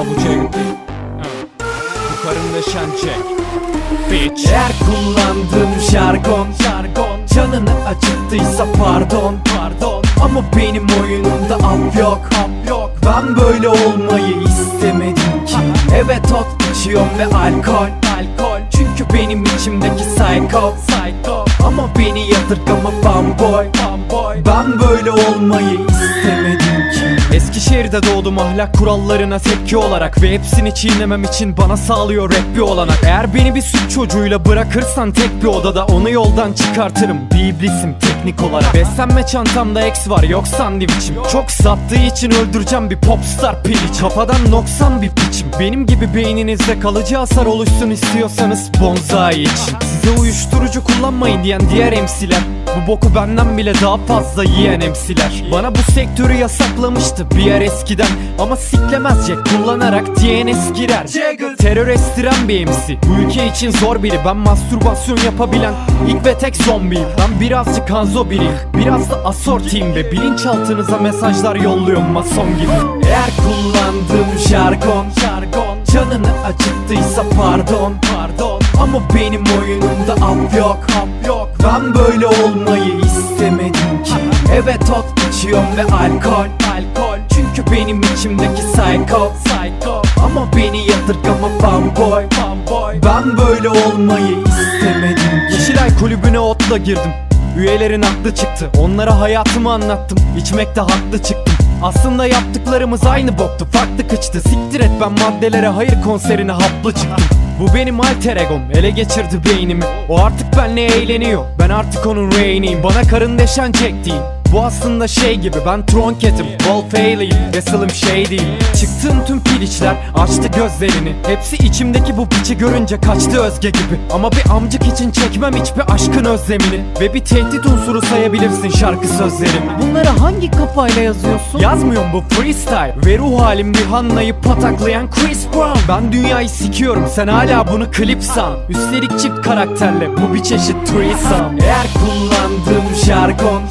ama bu Bu karımda şen çek. Bitch. Eğer kullandığım jargon Jargon Canını acıttıysa pardon Pardon. Ama benim oyunumda af yok Af yok. Ben böyle olmayı istemedim ki. Evet ot içiyorum ve alkol Alkol. Çünkü benim içimdeki psycho Psycho. Ama beni yadırgama fanboy Fanboy. Ben böyle olmayı istemedim Eskişehir'de doğdum ahlak kurallarına tepki olarak Ve hepsini çiğnemem için bana sağlıyor rap bir olanak. Eğer beni bir süt çocuğuyla bırakırsan tek bir odada Onu yoldan çıkartırım. Bir iblisim teknik olarak. Beslenme çantamda X var yok sandviçim. Çok sattığı için öldüreceğim bir popstar piliç. Kafadan noksan bir Benim gibi beyninizde kalıcı hasar oluşsun istiyorsanız bonzai için. Size uyuşturucu kullanmayın diyen diğer MC'ler Bu boku benden bile daha fazla yiyen MC'ler Bana bu sektörü yasaklamıştı bir yer eskiden. Ama siklemez Jack kullanarak DNS girer. Terör estiren bir MC Bu ülke için zor biri Ben mastürbasyon yapabilen ilk ve tek zombiyim. Ben birazcık Hanzo biriyim Biraz da asortiyim ve bilinçaltınıza mesajlar yolluyorum mason gibi. Eğer kullandığım jargon jargon Canını acıttıysa pardon pardon. Ama benim oyunumda ap yok ap yok. Ben böyle olmayı istemedim ki. Evet ot içiyorum ve alkol alkol. Çünkü benim içimdeki psycho. Psycho. Ama beni yadırgama bamboy bamboy Ben böyle olmayı istemedim. Ki Yeşilay kulübüne otla girdim. Üyelerin aklı çıktı. Onlara hayatımı anlattım. İçmekte haklı çıktım. Aslında yaptıklarımız aynı boktu. Farklı kıçtı. Siktir et ben maddelere hayır konserine haplı çıktım. Bu benim alter egom. Ele geçirdi beynimi. O artık benle eğleniyor. Ben artık onun reyniyim. Bana karın deşen Jack bu aslında şey gibi ben tronketim Wolf Haley'im ve Slim şey değil. Çıktığım tüm piliçler açtı gözlerini. Hepsi içimdeki bu piçi görünce kaçtı özge gibi. Ama bir amcık için çekmem hiçbir aşkın özlemini. Ve bir tehdit unsuru sayabilirsin şarkı sözlerimi Bunları hangi kafayla yazıyorsun? Yazmıyorum bu freestyle. Ve ruh halim Rihanna'yı pataklayan Chris Brown. Ben dünyayı sikiyorum sen hala bunu klip san. Üstelik çift karakterle bu bir çeşit threesome Eğer kullandığım jargon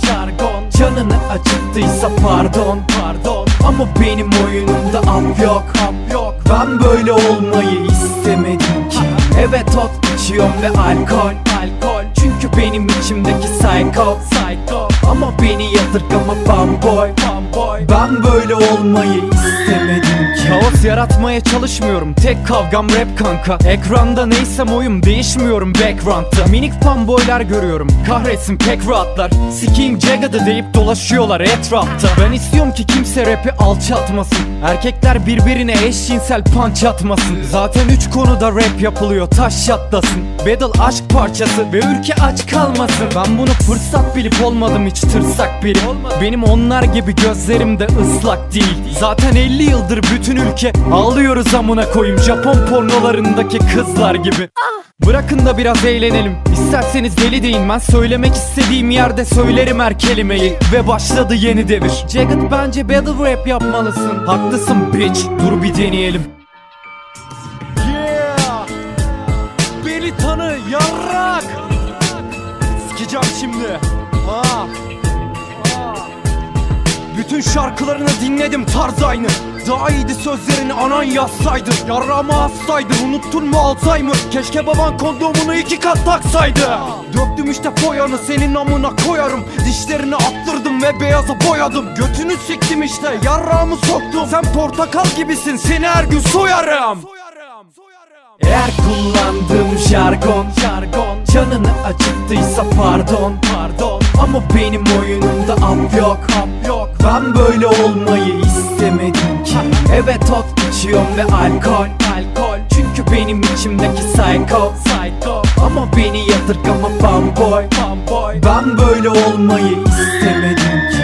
Canını acıttıysa pardon pardon. Ama benim oyunumda ap yok ap yok. Ben böyle olmayı istemedim ki. Evet ot içiyorum ve alkol alkol. Çünkü benim içimdeki psycho psycho. Ama beni yadırgama bamboy bamboy Ben böyle olmayı istemedim Kaos yaratmaya çalışmıyorum. Tek kavgam rap kanka. Ekranda neysem oyum değişmiyorum background'da. Minik fanboylar görüyorum. Kahretsin pek rahatlar. Sikiyim Jagged'ı deyip dolaşıyorlar etrafta. Ben istiyorum ki kimse rapi alçaltmasın Erkekler birbirine eşcinsel punch atmasın. Zaten üç konuda rap yapılıyor taş çatlasın. Battle aşk parçası ve ülke aç kalmasın. Ben bunu fırsat bilip olmadım hiç tırsak biri Benim onlar gibi gözlerim de ıslak değil. Zaten 50 yıldır bütün ülke. Ağlıyoruz amına koyayım. Japon pornolarındaki kızlar gibi. Bırakın da biraz eğlenelim. İsterseniz deli deyin. Ben söylemek istediğim yerde söylerim her kelimeyi. Ve başladı yeni devir. Jagged bence battle rap yapmalısın. Haklısın bitch. Dur bir deneyelim. Yeah! Beni tanı yarrak! Sikeceğim şimdi. Ah bütün şarkılarını dinledim tarz aynı. Daha iyiydi sözlerini anan yazsaydı. Yarrağımı hastaydı unuttun mu Alzheimer? Keşke baban kondomunu iki kat taksaydı. Döktüm işte foyanı senin amına koyarım. Dişlerini attırdım ve beyaza boyadım. Götünü siktim işte yarrağımı soktum. Sen portakal gibisin seni her gün soyarım. Eğer kullandığım jargon jargon Canını acıttıysa pardon pardon Ama benim oyunumda ap yok. Ben böyle olmayı istemedim ki. Evet ot içiyorum ve alkol. Alkol Çünkü benim içimdeki psycho. Psycho Ama beni yadırgama bamboy Ben böyle olmayı istemedim ki